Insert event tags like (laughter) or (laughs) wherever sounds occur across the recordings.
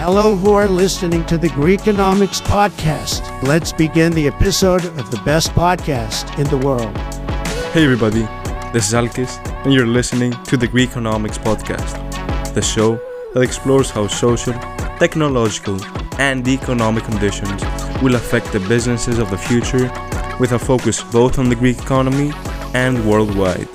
Hello, who are listening to the Greekonomics podcast. Let's begin the episode of the best podcast in the world. Hey everybody, this is Alkis, and you're listening to the Greekonomics podcast, the show that explores how social, technological, and the economic conditions will affect the businesses of the future with a focus both on the Greek economy and worldwide.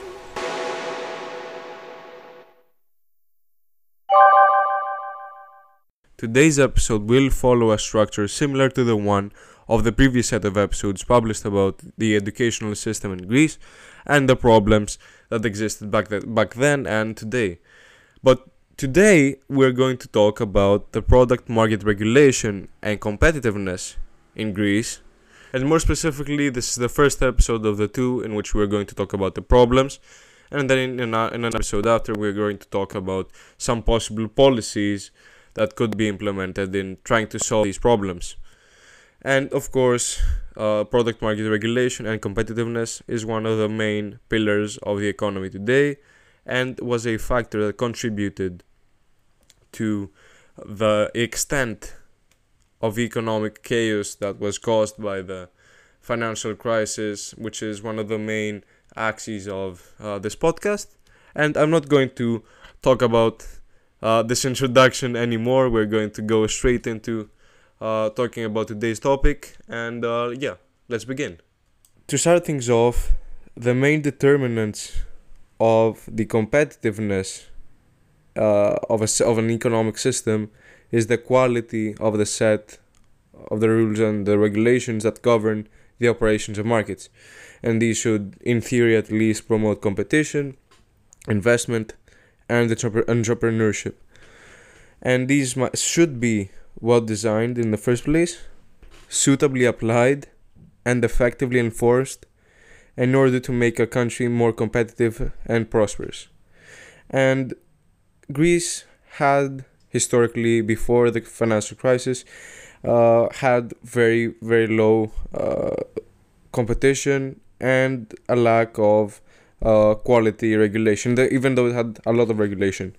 Today's episode will follow a structure similar to the one of the previous set of episodes published about the educational system in Greece and the problems that existed back, back then and today. But today we're going to talk about the product market regulation and competitiveness in Greece. And more specifically, this is the first episode of the two in which we're going to talk about the problems. And then in, an episode after, we're going to talk about some possible policies that could be implemented in trying to solve these problems. And of course, uh, product market regulation and competitiveness is one of the main pillars of the economy today and was a factor that contributed to the extent of economic chaos that was caused by the financial crisis, which is one of the main axes of uh, this podcast. And I'm not going to talk about uh, this introduction anymore. We're going to go straight into uh, talking about today's topic. And uh, yeah, let's begin. To start things off, the main determinants of the competitiveness uh, of, a, of an economic system is the quality of the set of the rules and the regulations that govern the operations of markets. And these should, in theory at least, promote competition, investment, and entrepreneurship. And these should be well designed in the first place, suitably applied, and effectively enforced in order to make a country more competitive and prosperous. And Greece had historically, before the financial crisis, uh, had very, very low uh, competition and a lack of uh, quality regulation, even though it had a lot of regulation.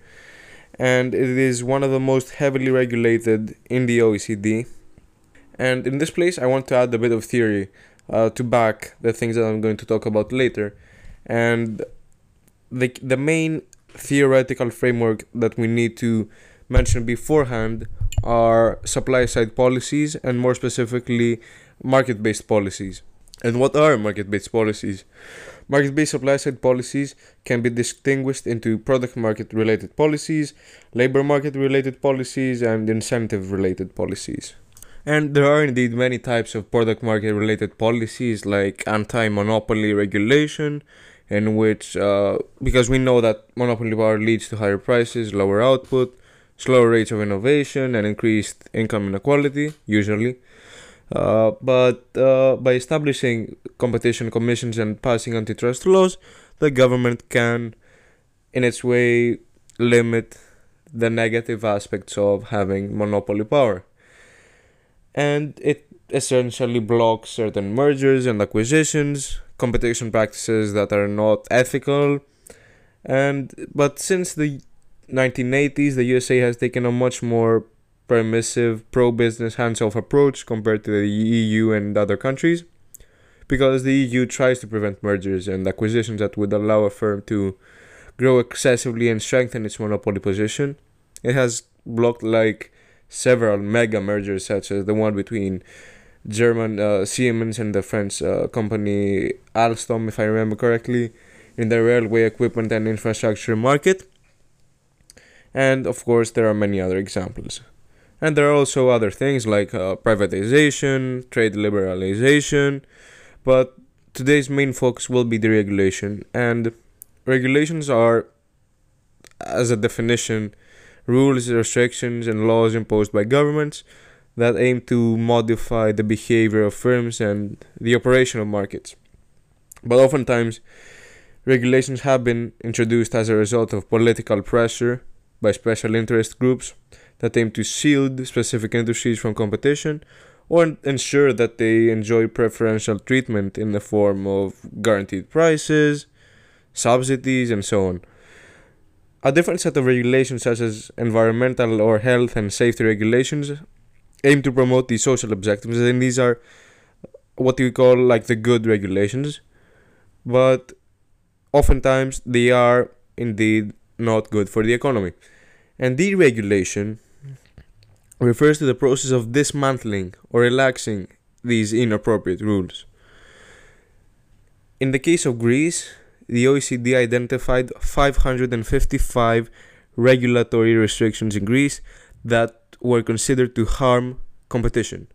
And it is one of the most heavily regulated in the OECD. And in this place, I want to add a bit of theory uh, to back the things that I'm going to talk about later. And the, the main theoretical framework that we need to mention beforehand are supply side policies and more specifically market based policies. And what are market based policies? Market based supply side policies can be distinguished into product market related policies, labor market related policies, and incentive related policies. And there are indeed many types of product market related policies like anti monopoly regulation, in which, uh, because we know that monopoly power leads to higher prices, lower output, slower rates of innovation, and increased income inequality, usually. Uh, but uh, by establishing competition commissions and passing antitrust laws, the government can, in its way, limit the negative aspects of having monopoly power. And it essentially blocks certain mergers and acquisitions, competition practices that are not ethical. And but since the 1980s, the USA has taken a much more permissive, pro business, hands off approach compared to the EU and other countries because the EU tries to prevent mergers and acquisitions that would allow a firm to grow excessively and strengthen its monopoly position. It has blocked like several mega mergers, such as the one between German uh, Siemens and the French uh, company Alstom, if I remember correctly, in the railway equipment and infrastructure market. And of course, there are many other examples. And there are also other things like uh, privatization, trade liberalization, but today's main focus will be deregulation. And regulations are, as a definition, rules, restrictions, and laws imposed by governments that aim to modify the behavior of firms and the operation of markets. But oftentimes, regulations have been introduced as a result of political pressure by special interest groups that aim to shield specific industries from competition or ensure that they enjoy preferential treatment in the form of guaranteed prices, subsidies, and so on. A different set of regulations, such as environmental or health and safety regulations, aim to promote these social objectives, and these are what we call like the good regulations, but oftentimes they are indeed not good for the economy. And deregulation refers to the process of dismantling or relaxing these inappropriate rules. In the case of Greece, the OECD identified 555 regulatory restrictions in Greece that were considered to harm competition.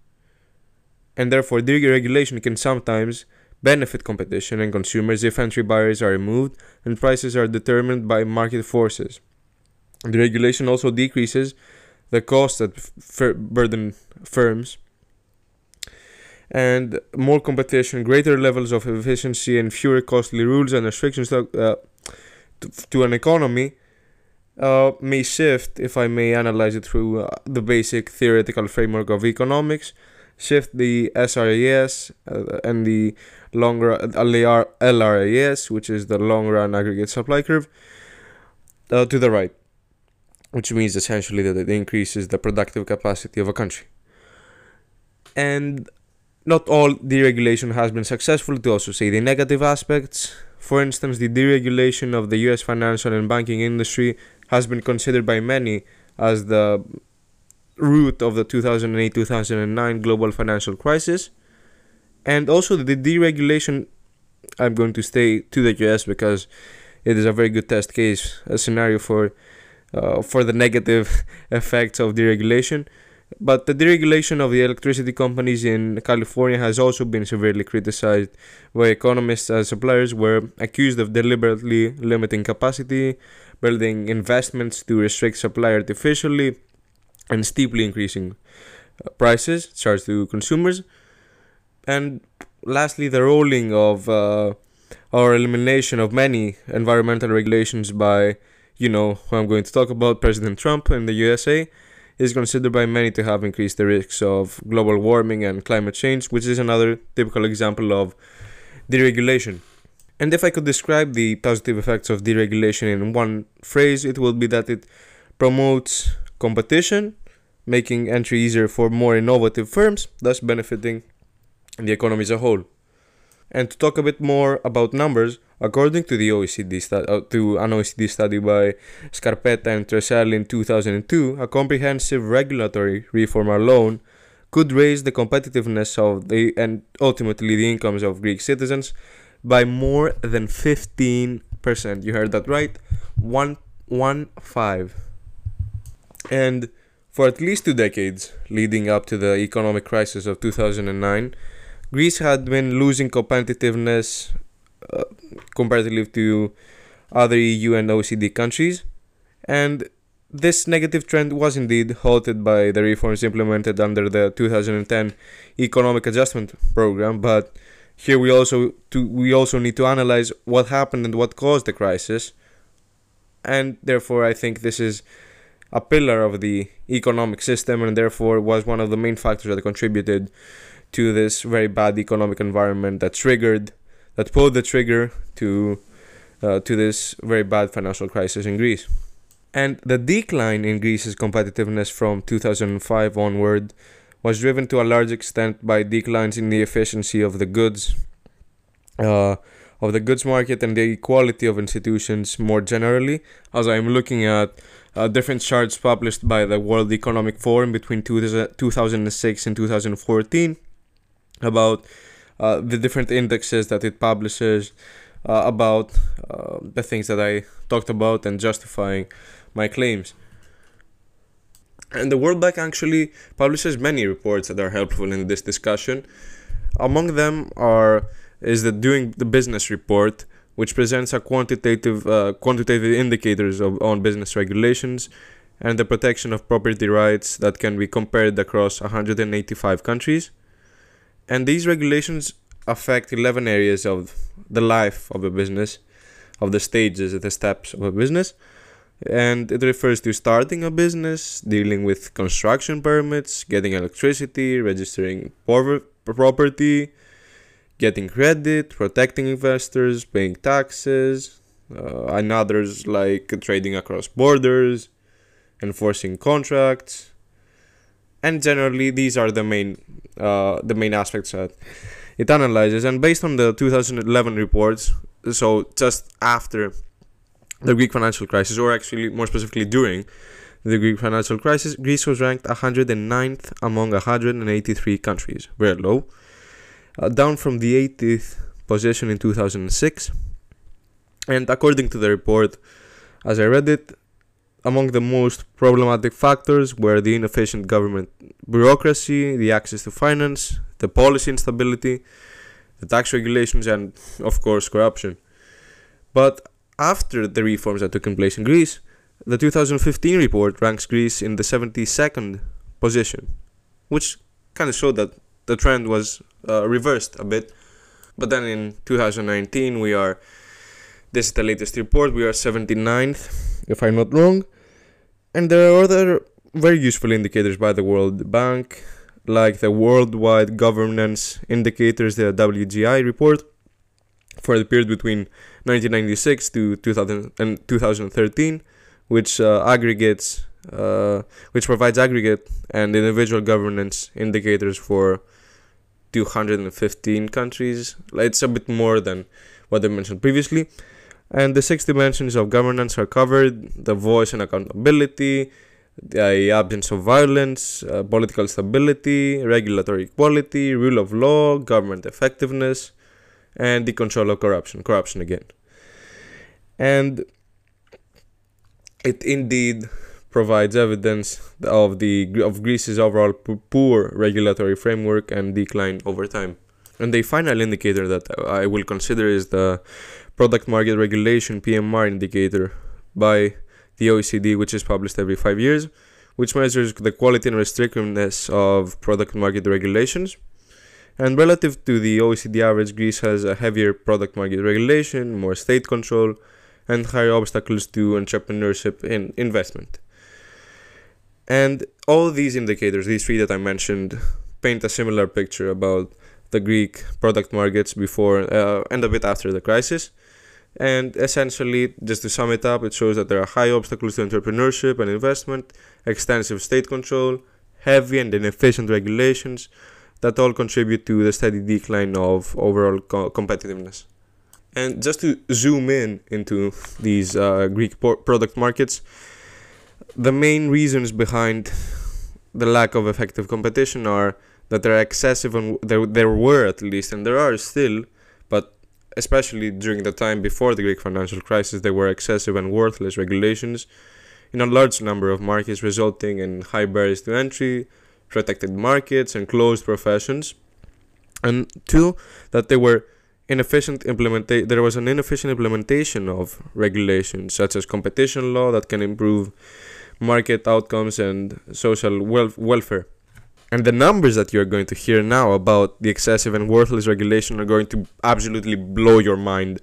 And therefore, deregulation can sometimes benefit competition and consumers if entry barriers are removed and prices are determined by market forces. The regulation also decreases the costs that f- burden firms and more competition, greater levels of efficiency, and fewer costly rules and restrictions to, uh, to, to, an economy uh, may shift, if I may analyze it through uh, the basic theoretical framework of economics, shift the SRAS uh, and the longer LRAS, which is the long run aggregate supply curve, uh, to the right which means essentially that it increases the productive capacity of a country. And not all deregulation has been successful, to also say the negative aspects. For instance, the deregulation of the US financial and banking industry has been considered by many as the root of the 2008 2009 global financial crisis. And also, the deregulation, I'm going to stay to the US because it is a very good test case, a scenario for uh, for the negative (laughs) effects of deregulation. But the deregulation of the electricity companies in California has also been severely criticized, where economists and suppliers were accused of deliberately limiting capacity, building investments to restrict supply artificially, and steeply increasing uh, prices charged to consumers. And lastly, the rolling of uh, or elimination of many environmental regulations by you know who I'm going to talk about, President Trump in the USA, is considered by many to have increased the risks of global warming and climate change, which is another typical example of deregulation. And if I could describe the positive effects of deregulation in one phrase, it would be that it promotes competition, making entry easier for more innovative firms, thus benefiting the economy as a whole. And to talk a bit more about numbers, according to the OECD stu- uh, to an OECD study by Scarpetta and Tressel in 2002, a comprehensive regulatory reform alone could raise the competitiveness of the and ultimately the incomes of Greek citizens by more than 15%. You heard that right? One one five. And for at least two decades leading up to the economic crisis of 2009, Greece had been losing competitiveness uh, comparatively to other EU and OECD countries, and this negative trend was indeed halted by the reforms implemented under the 2010 Economic Adjustment Program. But here we also to, we also need to analyze what happened and what caused the crisis, and therefore I think this is a pillar of the economic system, and therefore was one of the main factors that contributed to this very bad economic environment that triggered that pulled the trigger to uh, to this very bad financial crisis in Greece. And the decline in Greece's competitiveness from 2005 onward was driven to a large extent by declines in the efficiency of the goods uh, of the goods market and the quality of institutions more generally. As I'm looking at uh, different charts published by the World Economic Forum between 2006 and 2014 about uh, the different indexes that it publishes uh, about uh, the things that I talked about and justifying my claims. And the World Bank actually publishes many reports that are helpful in this discussion. Among them are is the Doing the Business report, which presents a quantitative uh, quantitative indicators of on business regulations and the protection of property rights that can be compared across 185 countries and these regulations affect 11 areas of the life of a business of the stages the steps of a business. And it refers to starting a business, dealing with construction permits, getting electricity, registering property, getting credit, protecting investors, paying taxes, uh, and others like trading across borders, enforcing contracts, and generally these are the main uh, the main aspects that it analyzes. And based on the 2011 reports, so just after the Greek financial crisis, or actually more specifically during the Greek financial crisis, Greece was ranked 109th among 183 countries, very low, uh, down from the 80th position in 2006. And according to the report, as I read it, among the most problematic factors were the inefficient government bureaucracy, the access to finance, the policy instability, the tax regulations, and of course corruption. But after the reforms that took place in Greece, the 2015 report ranks Greece in the 72nd position, which kind of showed that the trend was uh, reversed a bit. But then in 2019, we are, this is the latest report, we are 79th, if I'm not wrong. And there are other very useful indicators by the World Bank, like the Worldwide Governance Indicators, the WGI report, for the period between 1996 to 2000 and 2013, which uh, aggregates, uh, which provides aggregate and individual governance indicators for 215 countries. It's a bit more than what I mentioned previously. And the six dimensions of governance are covered the voice and accountability, the absence of violence, uh, political stability, regulatory equality, rule of law, government effectiveness, and the control of corruption. Corruption again. And it indeed provides evidence of the of Greece's overall poor regulatory framework and decline over time. And the final indicator that I will consider is the Product Market Regulation PMR indicator by the OECD, which is published every five years, which measures the quality and restrictiveness of product market regulations. And relative to the OECD average, Greece has a heavier product market regulation, more state control, and higher obstacles to entrepreneurship and investment. And all these indicators, these three that I mentioned, paint a similar picture about the Greek product markets before uh, and a bit after the crisis. And essentially, just to sum it up, it shows that there are high obstacles to entrepreneurship and investment, extensive state control, heavy and inefficient regulations that all contribute to the steady decline of overall co- competitiveness. And just to zoom in into these uh, Greek por- product markets, the main reasons behind the lack of effective competition are that there are excessive and there there were at least and there are still but especially during the time before the Greek financial crisis, there were excessive and worthless regulations in a large number of markets, resulting in high barriers to entry, protected markets, and closed professions. And two, that they were inefficient implementation. There was an inefficient implementation of regulations such as competition law that can improve market outcomes and social wel- welfare. And the numbers that you're going to hear now about the excessive and worthless regulation are going to absolutely blow your mind.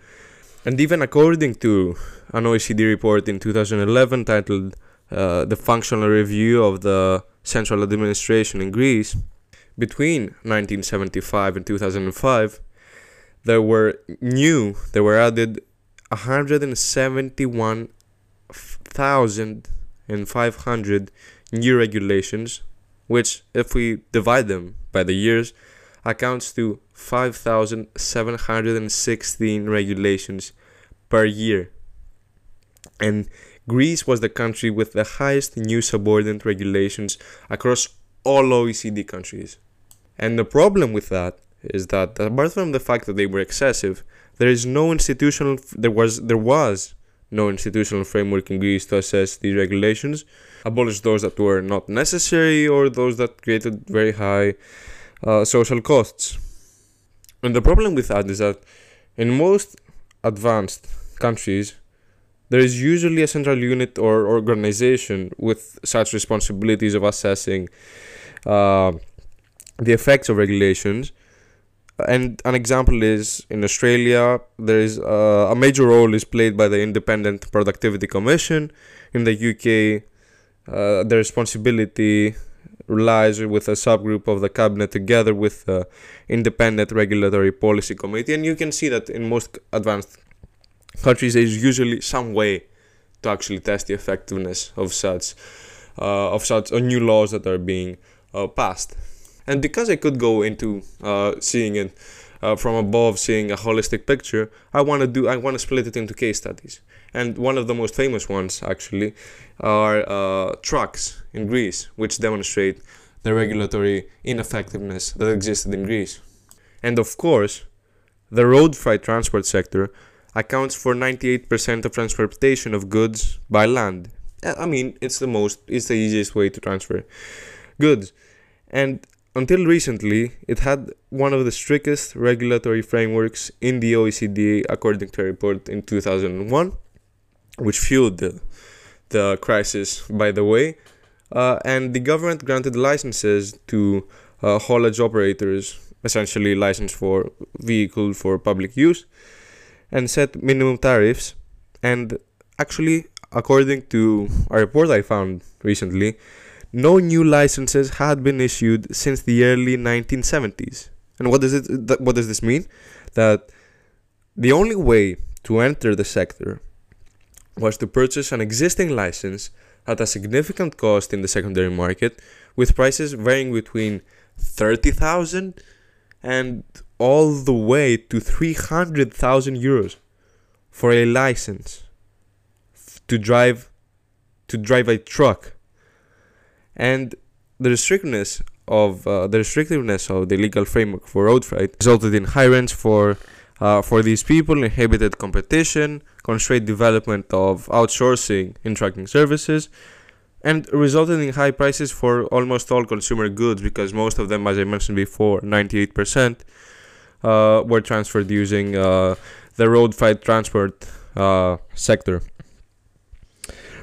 And even according to an OECD report in 2011 titled uh, The Functional Review of the Central Administration in Greece, between 1975 and 2005, there were new, there were added 171,500 new regulations which, if we divide them by the years, accounts to 5,716 regulations per year. And Greece was the country with the highest new subordinate regulations across all OECD countries. And the problem with that is that apart from the fact that they were excessive, there is no institutional there was there was no institutional framework in Greece to assess these regulations, abolish those that were not necessary or those that created very high uh, social costs. And the problem with that is that in most advanced countries, there is usually a central unit or organization with such responsibilities of assessing uh, the effects of regulations and an example is in Australia, there is uh, a major role is played by the Independent Productivity Commission. In the UK, uh, the responsibility lies with a subgroup of the cabinet together with the Independent Regulatory Policy Committee, and you can see that in most advanced countries there is usually some way to actually test the effectiveness of such uh, of such uh, new laws that are being uh, passed. And because I could go into uh, seeing it uh, from above, seeing a holistic picture, I want to do I want to split it into case studies. And one of the most famous ones actually are uh, trucks in Greece, which demonstrate the regulatory ineffectiveness that existed in Greece. And of course, the road freight transport sector accounts for 98% of transportation of goods by land. I mean, it's the most, it's the easiest way to transfer goods. And until recently, it had one of the strictest regulatory frameworks in the OECD, according to a report in 2001, which fueled the, the crisis, by the way. Uh, and the government granted licenses to uh, haulage operators, essentially license for vehicle for public use, and set minimum tariffs. And actually, according to a report I found recently, no new licenses had been issued since the early 1970s. And what does it what does this mean? That the only way to enter the sector was to purchase an existing license at a significant cost in the secondary market with prices varying between 30,000 and all the way to 300,000 euros for a license to drive to drive a truck and the restrictiveness of uh, the restrictiveness of the legal framework for road freight resulted in high rents for uh, for these people, inhibited competition, constrained development of outsourcing in trucking services, and resulted in high prices for almost all consumer goods because most of them, as I mentioned before, 98% uh, were transferred using uh, the road freight transport uh, sector.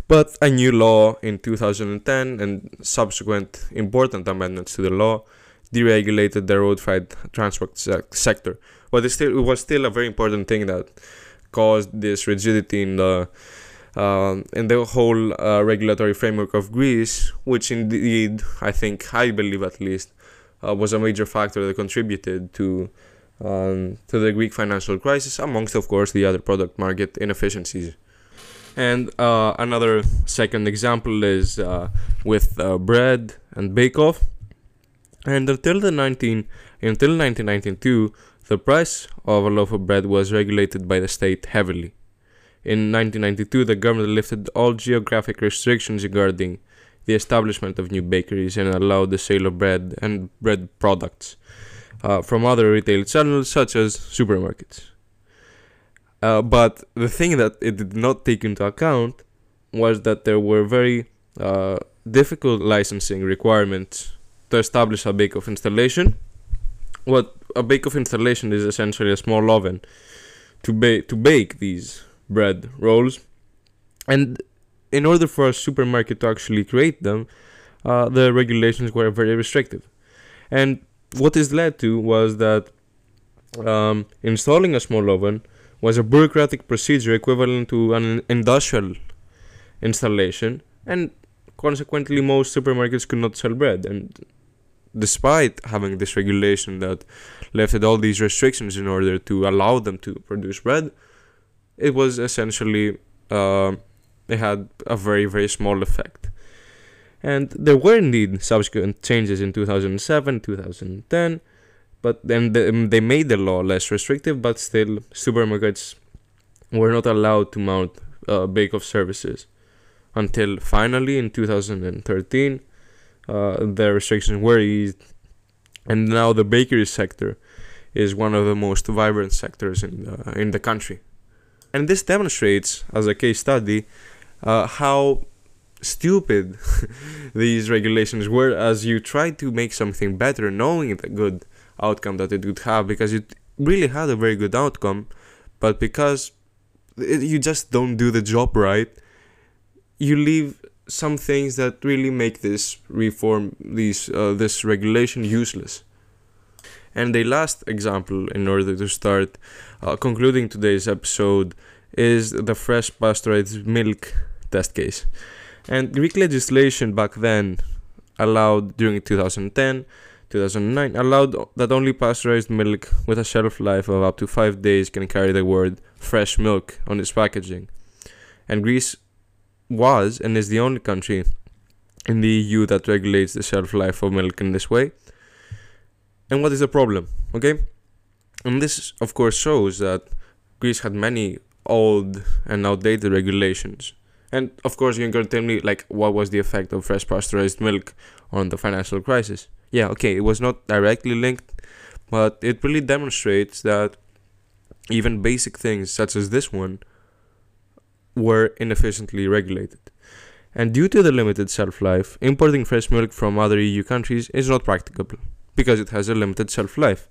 But a new law in 2010 and subsequent important amendments to the law deregulated the road freight transport se- sector. But it, still, it was still a very important thing that caused this rigidity in the uh, in the whole uh, regulatory framework of Greece, which indeed I think I believe at least uh, was a major factor that contributed to um, to the Greek financial crisis, amongst of course the other product market inefficiencies. And uh, another second example is uh, with uh, bread and bake off. And until the 19 until 1992, the price of a loaf of bread was regulated by the state heavily. In 1992, the government lifted all geographic restrictions regarding the establishment of new bakeries and allowed the sale of bread and bread products uh, from other retail channels such as supermarkets. Uh, but the thing that it did not take into account was that there were very uh, difficult licensing requirements to establish a bake-off installation. What a bake-off installation is essentially a small oven to bake to bake these bread rolls, and in order for a supermarket to actually create them, uh, the regulations were very restrictive. And what this led to was that um, installing a small oven was a bureaucratic procedure equivalent to an industrial installation, and consequently, most supermarkets could not sell bread. And despite having this regulation that lifted all these restrictions in order to allow them to produce bread, it was essentially uh, it had a very very small effect. And there were indeed subsequent changes in 2007, 2010 but then they, um, they made the law less restrictive, but still supermarkets were not allowed to mount uh, bake-off services until finally in 2013 uh, the restrictions were eased, and now the bakery sector is one of the most vibrant sectors in the, in the country. And this demonstrates, as a case study, uh, how stupid (laughs) these regulations were as you try to make something better knowing the good outcome that it would have because it really had a very good outcome, but because it, you just don't do the job right, you leave some things that really make this reform, these uh, this regulation useless. And the last example, in order to start uh, concluding today's episode, is the fresh pasteurized milk test case. And Greek legislation back then allowed, during 2010, 2009, allowed that only pasteurized milk with a shelf life of up to 5 days can carry the word fresh milk on its packaging. And Greece was and is the only country in the EU that regulates the shelf life of milk in this way. And what is the problem? Okay? And this, of course, shows that Greece had many old and outdated regulations. And of course, going to tell me, like, what was the effect of fresh pasteurized milk on the financial crisis? Yeah, okay, it was not directly linked, but it really demonstrates that even basic things such as this one were inefficiently regulated. And due to the limited shelf life, importing fresh milk from other EU countries is not practicable because it has a limited shelf life.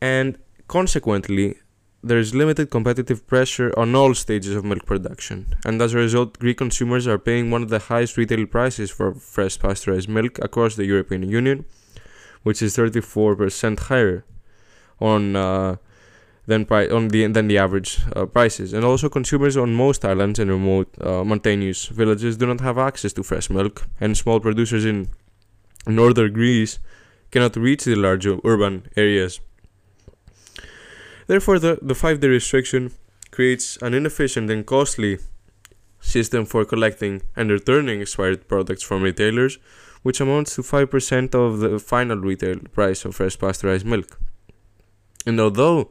And consequently, there is limited competitive pressure on all stages of milk production, and as a result, Greek consumers are paying one of the highest retail prices for fresh pasteurized milk across the European Union, which is 34% higher on uh, than pri- on the than the average uh, prices. And also, consumers on most islands and remote uh, mountainous villages do not have access to fresh milk, and small producers in northern Greece cannot reach the larger urban areas. Therefore, the, the five day restriction creates an inefficient and costly system for collecting and returning expired products from retailers, which amounts to 5% of the final retail price of fresh pasteurized milk. And although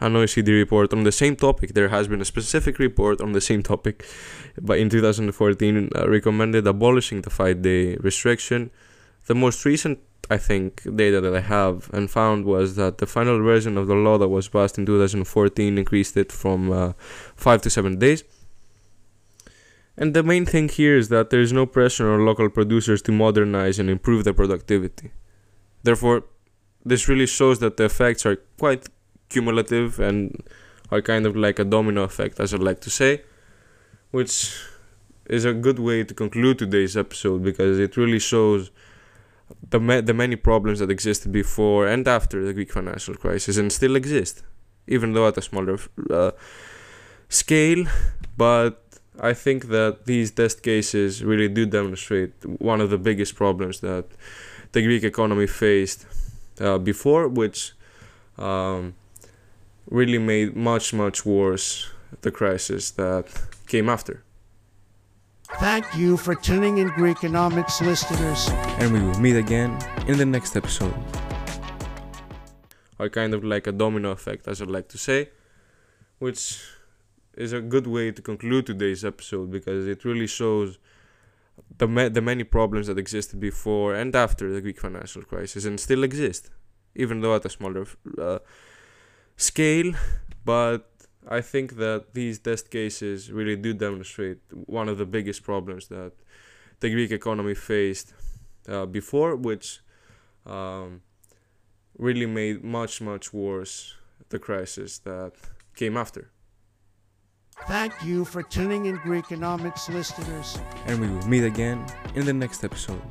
an OECD report on the same topic, there has been a specific report on the same topic, but in 2014 uh, recommended abolishing the five day restriction. The most recent I think, data that I have and found was that the final version of the law that was passed in 2014 increased it from uh, five to seven days. And the main thing here is that there is no pressure on local producers to modernize and improve their productivity. Therefore, this really shows that the effects are quite cumulative and are kind of like a domino effect, as I like to say, which is a good way to conclude today's episode because it really shows the ma- the many problems that existed before and after the Greek financial crisis and still exist, even though at a smaller uh, scale. But I think that these test cases really do demonstrate one of the biggest problems that the Greek economy faced uh, before, which um, really made much much worse the crisis that came after. Thank you for tuning in Greekonomics listeners. And we will meet again in the next episode. Are kind of like a domino effect, as I like to say, which is a good way to conclude today's episode because it really shows the ma- the many problems that existed before and after the Greek financial crisis and still exist, even though at a smaller uh, scale. But I think that these test cases really do demonstrate one of the biggest problems that the Greek economy faced uh, before, which um, really made much, much worse the crisis that came after. Thank you for tuning in Greekonomics listeners. And we will meet again in the next episode.